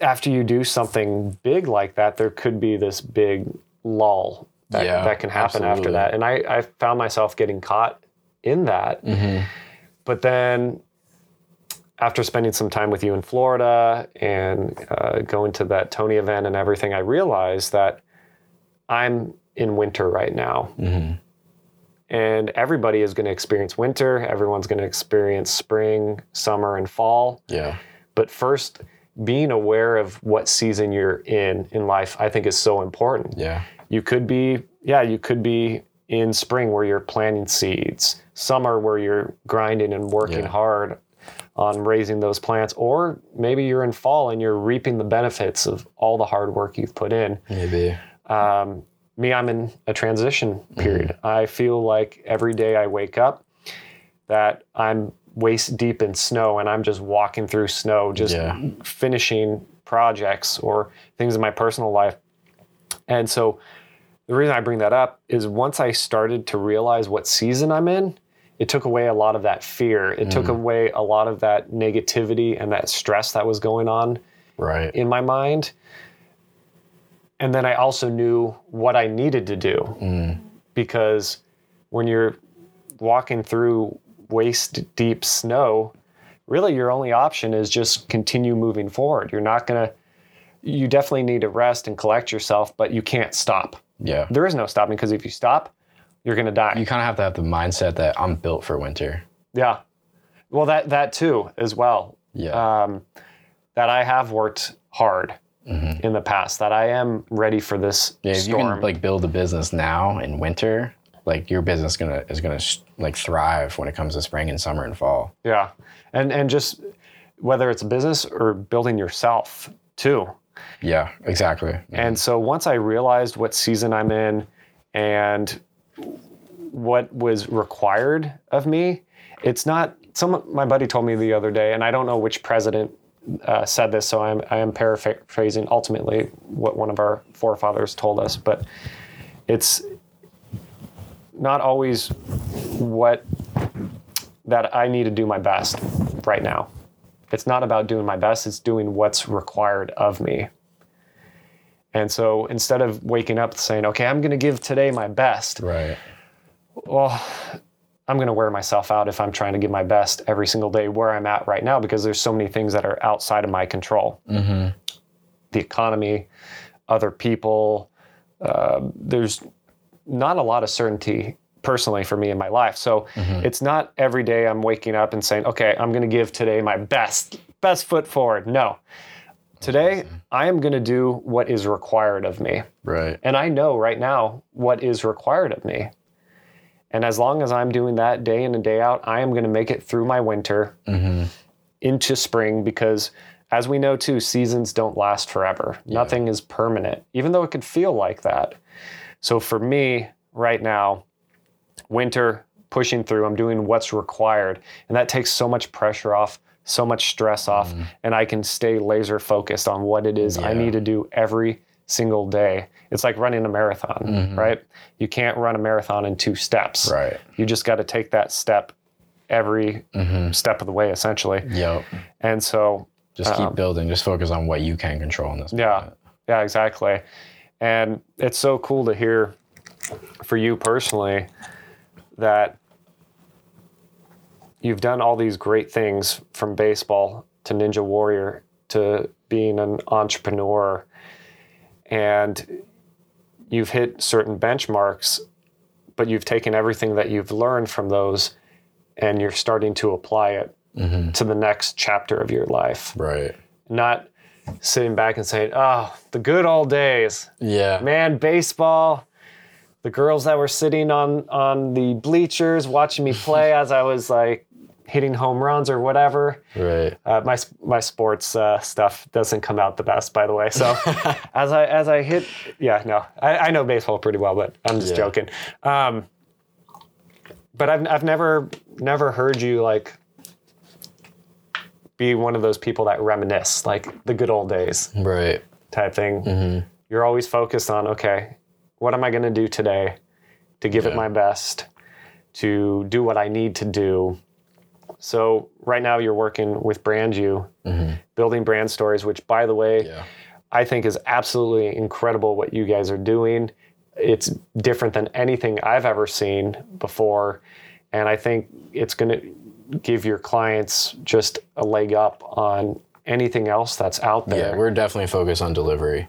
after you do something big like that, there could be this big lull that, Yeah, that can happen after that. And I, I found myself getting caught in that. But then after spending some time with you in Florida and uh, going to that Tony event and everything, I realized that I'm in winter right now. And everybody is going to experience winter. Everyone's going to experience spring, summer, and fall. Yeah. But first, being aware of what season you're in in life, I think is so important. Yeah. You could be, yeah, you could be in spring where you're planting seeds, summer where you're grinding and working Yeah. hard on raising those plants, or maybe you're in fall and you're reaping the benefits of all the hard work you've put in. Maybe. Um, me, I'm in a transition period. I feel like every day I wake up that I'm waist deep in snow and I'm just walking through snow, just Yeah. finishing projects or things in my personal life. And so the reason I bring that up is once I started to realize what season I'm in, it took away a lot of that fear. It took mm. away a lot of that negativity and that stress that was going on Right. in my mind. And then I also knew what I needed to do mm. because when you're walking through waist deep snow, really your only option is just continue moving forward. You're not going to, you definitely need to rest and collect yourself, but you can't stop. Yeah. There is no stopping because if you stop, you're going to die. You kind of have to have the mindset that I'm built for winter. yeah. Well, that, that too, as well. Yeah. um, that I have worked hard in the past. That I am ready for this yeah. If you storm. can like build a business now in winter, like your business gonna is gonna sh- like thrive when it comes to spring and summer and fall. yeah, and and just whether it's a business or building yourself too. Yeah. Exactly. And so once I realized what season I'm in and what was required of me, it's not. Some my buddy told me the other day, and I don't know which president uh, said this, so I'm I am paraphrasing ultimately what one of our forefathers told us, but it's not always what that I need to do my best right now. It's not about doing my best, it's doing what's required of me. And so instead of waking up saying, okay, I'm going to give today my best, Right. well, I'm going to wear myself out if I'm trying to give my best every single day where I'm at right now because there's so many things that are outside of my control. The economy, other people. Uh, there's not a lot of certainty personally for me in my life. So mm-hmm. it's not every day I'm waking up and saying, okay, I'm going to give today my best, best foot forward. No. Today, I am going to do what is required of me. Right. And I know right now what is required of me. And as long as I'm doing that day in and day out, I am going to make it through my winter mm-hmm. into spring because, as we know too, seasons don't last forever. Nothing is permanent, even though it could feel like that. So for me, right now, winter, pushing through, I'm doing what's required. And that takes so much pressure off, so much stress off, mm-hmm. and I can stay laser focused on what it is I need to do every single day. It's like running a marathon, mm-hmm. right? You can't run a marathon in two steps. Right. You just got to take that step every mm-hmm. step of the way, essentially. Yep. And so, Just keep um, building. Just focus on what you can control in this. yeah, yeah, exactly. And it's so cool to hear for you personally that you've done all these great things from baseball to Ninja Warrior to being an entrepreneur and you've hit certain benchmarks, but you've taken everything that you've learned from those and you're starting to apply it mm-hmm. to the next chapter of your life. Right. Not sitting back and saying, oh, the good old days. Yeah. Man, baseball, the girls that were sitting on, on the bleachers watching me play as I was like hitting home runs or whatever. Right. Uh, my my sports uh, stuff doesn't come out the best, by the way. So as I as I hit, yeah, no, I, I know baseball pretty well, but I'm just Yeah. joking. Um, but I've I've never never heard you like be one of those people that reminisce like the good old days Right. type thing. You're always focused on okay, what am I going to do today to give it my best, to do what I need to do. So right now you're working with Brand You, mm-hmm. building brand stories, which by the way, Yeah. I think is absolutely incredible what you guys are doing. It's different than anything I've ever seen before. And I think it's going to give your clients just a leg up on anything else that's out there. Yeah, we're definitely focused on delivery.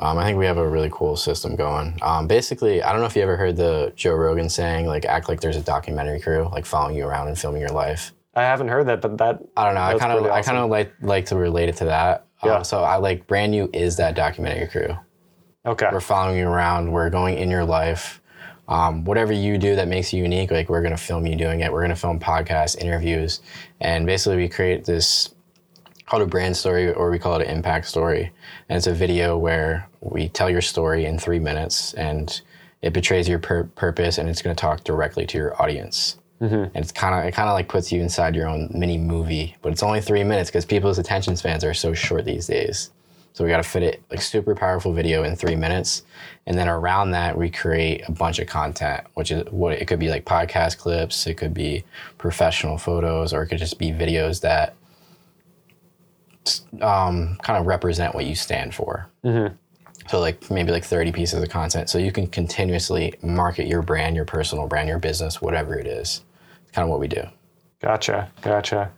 Um, I think we have a really cool system going. Um, basically, I don't know if you ever heard the Joe Rogan saying, like, act like there's a documentary crew, like following you around and filming your life. I haven't heard that, but that I don't know. I kind of, pretty I kind of like like to relate it to that. Yeah. Um, so I like Brand You is that documentary crew. okay. We're following you around. We're going in your life. Um, whatever you do that makes you unique, like we're gonna film you doing it. We're gonna film podcasts, interviews, and basically we create this called a brand story or we call it an impact story. And it's a video where we tell your story in three minutes and it betrays your pur- purpose and it's gonna talk directly to your audience. Mm-hmm. And it's kind of it kind of like puts you inside your own mini movie, but it's only three minutes because people's attention spans are so short these days. So we got to fit it like super powerful video in three minutes, and then around that we create a bunch of content, which is what it could be like podcast clips, it could be professional photos, or it could just be videos that um, kind of represent what you stand for. So like maybe like 30 pieces of content, so you can continuously market your brand, your personal brand, your business, whatever it is. It's kind of what we do. Gotcha. Gotcha.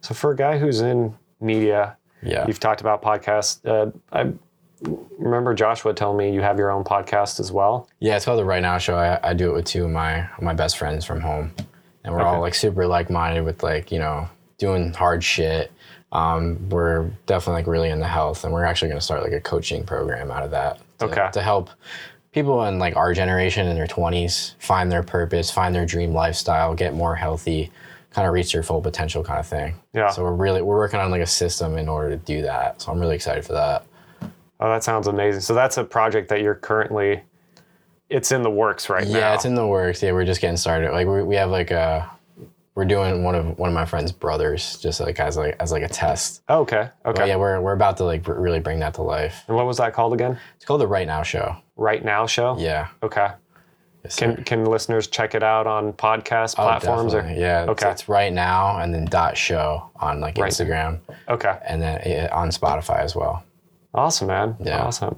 So for a guy who's in media, Yeah. you've talked about podcasts. Uh, I remember Joshua telling me you have your own podcast as well. Yeah, it's called the Right Now Show. I, I do it with two of my my best friends from home, and we're all like super like minded with like you know doing hard shit. Um, we're definitely like really into health, and we're actually going to start like a coaching program out of that. To, Okay. To help people in like our generation in their twenties find their purpose, find their dream lifestyle, get more healthy, kind of reach their full potential, kind of thing. Yeah. So we're really we're working on like a system in order to do that. So I'm really excited for that. Oh, that sounds amazing. So that's a project that you're currently. It's in the works right now. Yeah, it's in the works. Yeah, we're just getting started. Like we we have like a we're doing one of one of my friend's brothers just like as like as like a test. Oh, okay. Okay. But yeah, we're we're about to like really bring that to life. And what was that called again? It's called the Right Now Show. Right Now Show. Yeah. Okay. Yes, sir. Can can listeners check it out on podcast Oh, platforms? definitely. yeah. Okay. it's right now and then dot show on like Right. Instagram okay. and then it, on Spotify as well. Awesome, man. Yeah. Awesome.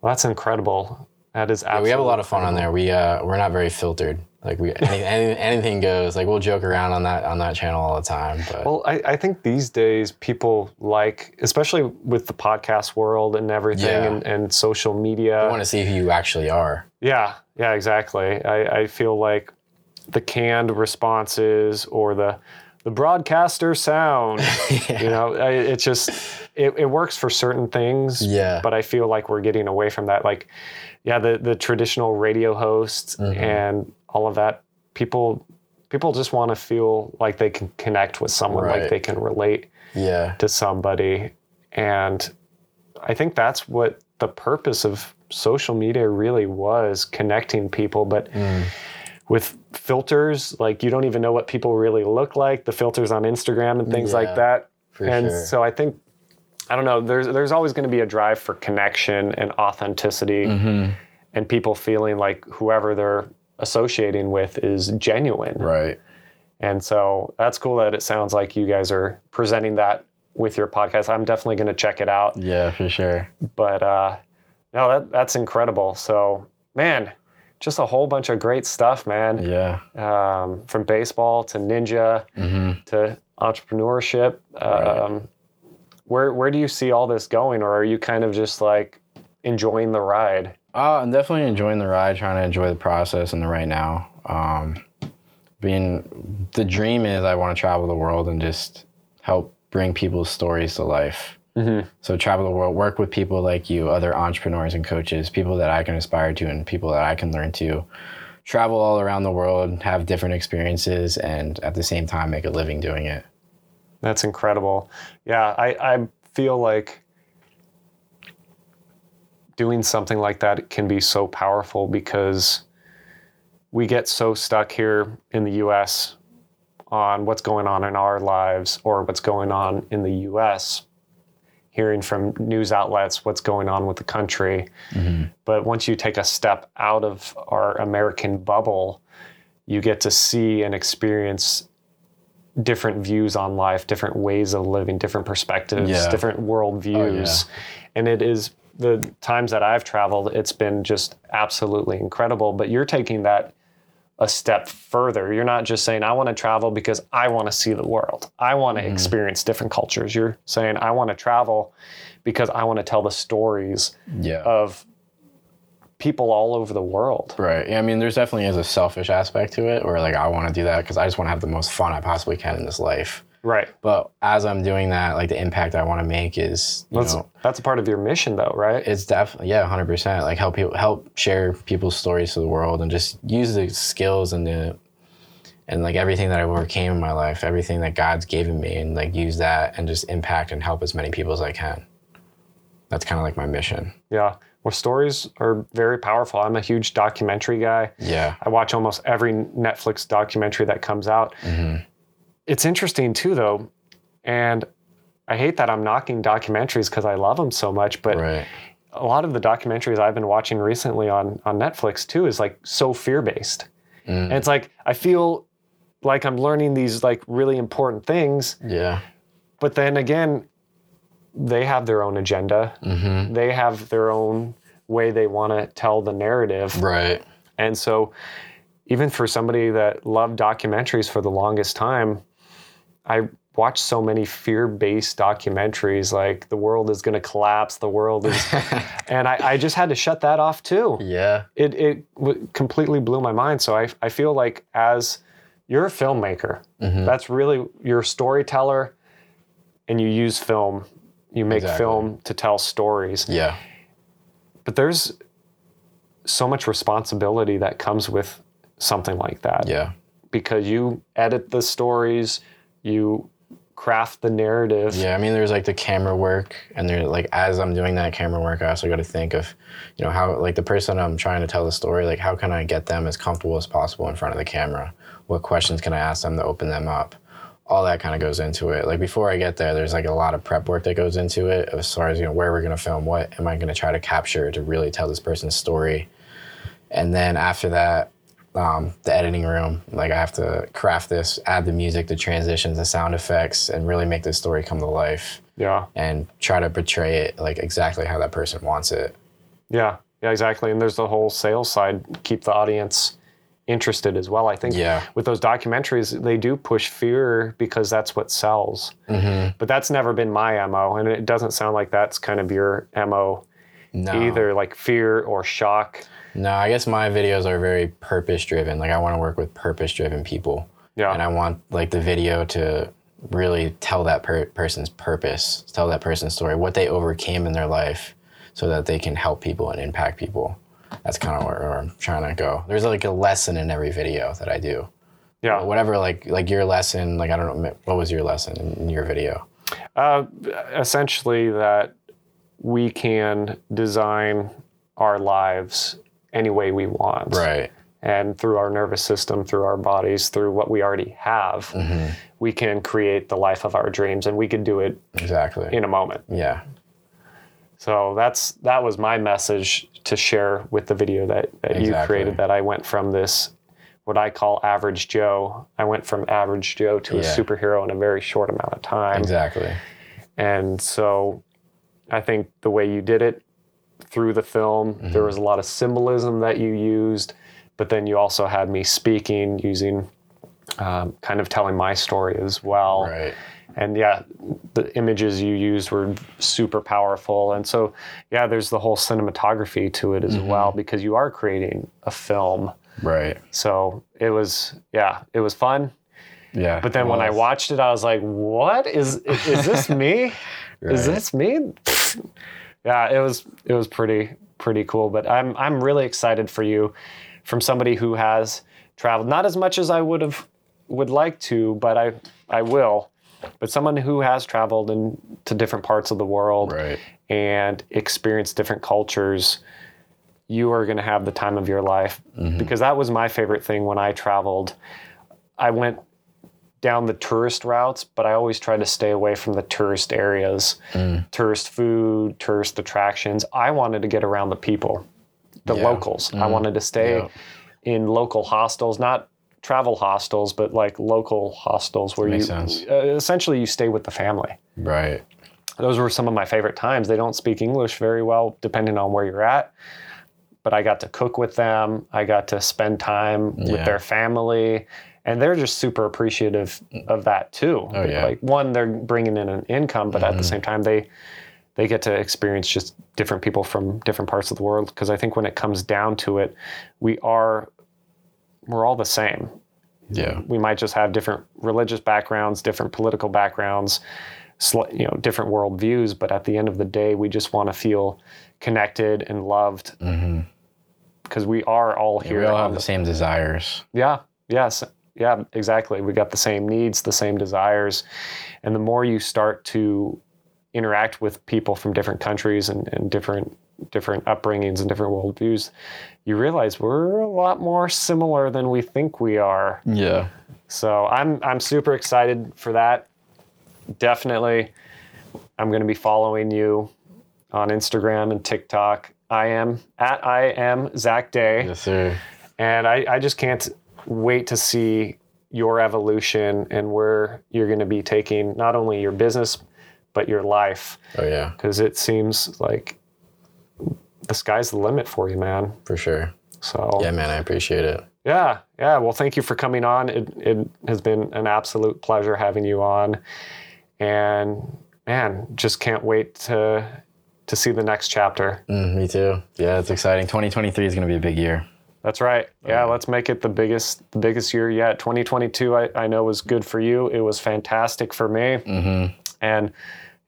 Well, that's incredible. That is Yeah, we have a lot of fun on there. We uh, we're not very filtered. Like we any, any, anything goes. Like we'll joke around on that on that channel all the time. But Well, I, I think these days people like, especially with the podcast world and everything Yeah. and, and social media. I want to see who you actually are. Yeah, yeah, exactly. I, I feel like the canned responses or the the broadcaster sound, you know, I, it's just it, it works for certain things. Yeah. But I feel like we're getting away from that. Like, yeah, the the traditional radio hosts Mm-hmm. and all of that. People people just want to feel like they can connect with someone, like they can relate Yeah. to somebody. And I think that's what the purpose of social media really was connecting people. But Mm. with filters, like you don't even know what people really look like, the filters on Instagram and things Yeah, like that. and sure. so I think, I don't know, there's, there's always going to be a drive for connection and authenticity Mm-hmm. and people feeling like whoever they're associating with is genuine. Right. And so that's cool that it sounds like you guys are presenting that with your podcast. I'm definitely going to check it out. Yeah, for sure. But uh, no, that, that's incredible. So, man, just a whole bunch of great stuff, man. Yeah. Um, from baseball to ninja Mm-hmm. to entrepreneurship. Um, where, where do you see all this going? Or are you kind of just like enjoying the ride? Uh, I'm definitely enjoying the ride, trying to enjoy the process and the right now. Um, being the dream is I want to travel the world and just help bring people's stories to life. Mm-hmm. So travel the world, work with people like you, other entrepreneurs and coaches, people that I can aspire to, and people that I can learn to. Travel all around the world, have different experiences, and at the same time make a living doing it. That's incredible. Yeah, I, I feel like doing something like that can be so powerful because we get so stuck here in the US on what's going on in our lives or what's going on in the US, hearing from news outlets what's going on with the country. Mm-hmm. But once you take a step out of our American bubble, you get to see and experience different views on life, different ways of living, different perspectives, Yeah. Oh, different worldviews. Oh, and it is the times that I've traveled, it's been just absolutely incredible. But you're taking that a step further. You're not just saying, I want to travel because I want to see the world. I want Mm-hmm. to experience different cultures. You're saying, I want to travel because I want to tell the stories Yeah. of people all over the world. Right. Yeah, I mean, there's definitely is a selfish aspect to it, where like I want to do that because I just want to have the most fun I possibly can in this life. Right. But as I'm doing that, like the impact I want to make is, you That's, know, that's a part of your mission, though, right? it's definitely yeah, hundred percent. Like help people help share people's stories to the world and just use the skills and the and like everything that I overcame in my life, everything that God's given me, and like use that and just impact and help as many people as I can. That's kind of like my mission. Yeah. Well, stories are very powerful. I'm a huge documentary guy. Yeah. I watch almost every Netflix documentary that comes out. Mm-hmm. It's interesting too, though, and I hate that I'm knocking documentaries because I love them so much. But Right. a lot of the documentaries I've been watching recently on on Netflix too is like so fear based, and it's like I feel like I'm learning these like really important things, Yeah. but then again, they have their own agenda. Mm-hmm. They have their own way they want to tell the narrative. Right. And so, even for somebody that loved documentaries for the longest time, I watched so many fear based documentaries like the world is going to collapse, the world is. and I, I just had to shut that off too. Yeah. It, it w- completely blew my mind. So, I, I feel like as you're a filmmaker, Mm-hmm. that's really you're storyteller and you use film. You make Exactly. film to tell stories Yeah. but there's so much responsibility that comes with something like that Yeah. because you edit the stories you craft the narrative Yeah, I mean, there's like the camera work, and there like as I'm doing that camera work, I also got to think of, you know, how like the person I'm trying to tell the story, like how can I get them as comfortable as possible in front of the camera? What questions can I ask them to open them up? All that kind of goes into it. Like before I get there, there's like a lot of prep work that goes into it as far as you know where we're gonna film, what am I gonna try to capture to really tell this person's story, And then after that, um, the editing room, like I have to craft this, add the music, the transitions, the sound effects, and really make this story come to life Yeah. and try to portray it like exactly how that person wants it. Yeah. Yeah, exactly. And there's the whole sales side, keep the audience interested as well. I think Yeah. with those documentaries, they do push fear because that's what sells. Mm-hmm. But that's never been my MO. And it doesn't sound like that's kind of your MO No. either, like fear or shock. No, I guess my videos are very purpose driven. Like I want to work with purpose driven people. Yeah. And I want like the video to really tell that per- person's purpose, tell that person's story, what they overcame in their life so that they can help people and impact people. That's kind of where, where I'm trying to go. There's like a lesson in every video that I do. yeah. Whatever like like your lesson, like I don't know what was your lesson in, in your video? Uh, essentially, that we can design our lives any way we want. Right. And through our nervous system, through our bodies, through what we already have, Mm-hmm. we can create the life of our dreams and we can do it Exactly. in a moment. Yeah. So that's that was my message to share with the video that, that you created that I went from this what I call average Joe. I went from average Joe to a superhero in a very short amount of time. Exactly. And so I think the way you did it through the film, Mm-hmm. there was a lot of symbolism that you used, but then you also had me speaking using um, kind of telling my story as well. Right. And yeah, the images you used were super powerful. And so, yeah, there's the whole cinematography to it as Mm-hmm. well because you are creating a film. Right. So it was, yeah, it was fun. Yeah. But then when I watched it, I was like, "What is is this me? Is this me?" yeah, it was it was pretty pretty cool. But I'm I'm really excited for you, from somebody who has traveled not as much as I would have would like to, but I I will. But someone who has traveled in, to different parts of the world Right. and experienced different cultures, you are going to have the time of your life. Mm-hmm. Because that was my favorite thing when I traveled. I went down the tourist routes, but I always try to stay away from the tourist areas, tourist food, tourist attractions. I wanted to get around the people, the Yeah. locals. I wanted to stay Yeah. in local hostels, not travel hostels, but like local hostels where you. Uh, essentially you stay with the family Right. those were some of my favorite times. They don't speak English very well, depending on where you're at. But I got to cook with them. I got to spend time with their family, and they're just super appreciative of that too. Oh, yeah. Like one, they're bringing in an income, but at the mm-hmm. same time, they they get to experience just different people from different parts of the world. Because I think when it comes down to it, we are we're all the same Yeah. we might just have different religious backgrounds, different political backgrounds, you know, different worldviews. But at the end of the day, we just want to feel connected and loved mm-hmm. because we are all here. We all have the same desires. yeah. Yes. Yeah. Exactly. We got the same needs, the same desires, and the more you start to interact with people from different countries and, and different different upbringings and different worldviews, you realize we're a lot more similar than we think we are. Yeah. So I'm I'm super excited for that. Definitely, I'm going to be following you on Instagram and TikTok. I am at I am Zach Day, Yes, sir. and I, I just can't wait to see your evolution and where you're going to be taking not only your business but your life Oh yeah, because it seems like the sky's the limit for you, man. for sure. So Yeah, man, I appreciate it. yeah, yeah. Well, thank you for coming on. It, it has been an absolute pleasure having you on, and man, just can't wait to to see the next chapter. Mm, me too. Yeah, it's exciting. 2023 is going to be a big year. That's right. Yeah, let's make it the biggest the biggest year yet. 2022, I, I know was good for you. It was fantastic for me, Mm-hmm. and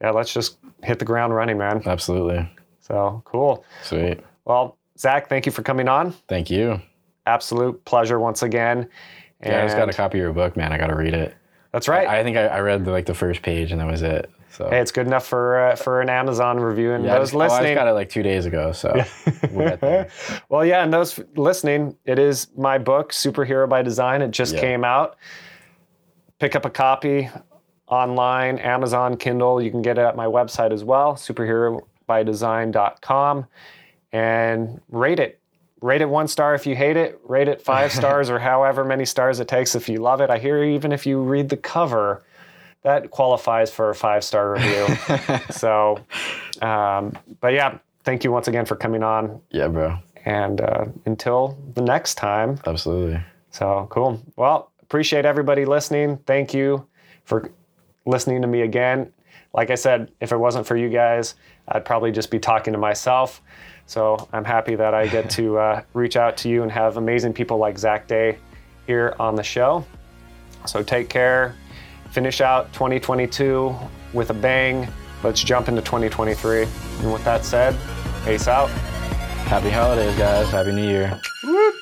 yeah, let's just hit the ground running, man. Absolutely. So cool. Sweet. Well, Zach, thank you for coming on. Thank you. Absolute pleasure once again. Yeah, I just got a copy of your book, man. I got to read it. That's right. I think I, I read the, like the first page and that was it. So Hey, it's good enough for uh, for an Amazon review. And yeah, I those listening, oh, I just got it like two days ago. So we'll well, yeah, and those listening, it is my book, Superhero by Design. It just Yeah. came out. Pick up a copy online, Amazon, Kindle. You can get it at my website as well, superherobydesign.com, and rate it. rate it one star if you hate it, rate it five stars or however many stars it takes if you love it. I hear even if you read the cover, that qualifies for a five star review. so, um, but yeah, thank you once again for coming on. Yeah, bro. And uh, until the next time. Absolutely. So cool. Well, appreciate everybody listening. Thank you for listening to me again. Like I said, if it wasn't for you guys, I'd probably just be talking to myself. So I'm happy that I get to uh, reach out to you and have amazing people like Zach Day here on the show. So take care. Finish out 2022 with a bang. Let's jump into 2023. And with that said, peace out. Happy holidays, guys. Happy New Year. Whoop.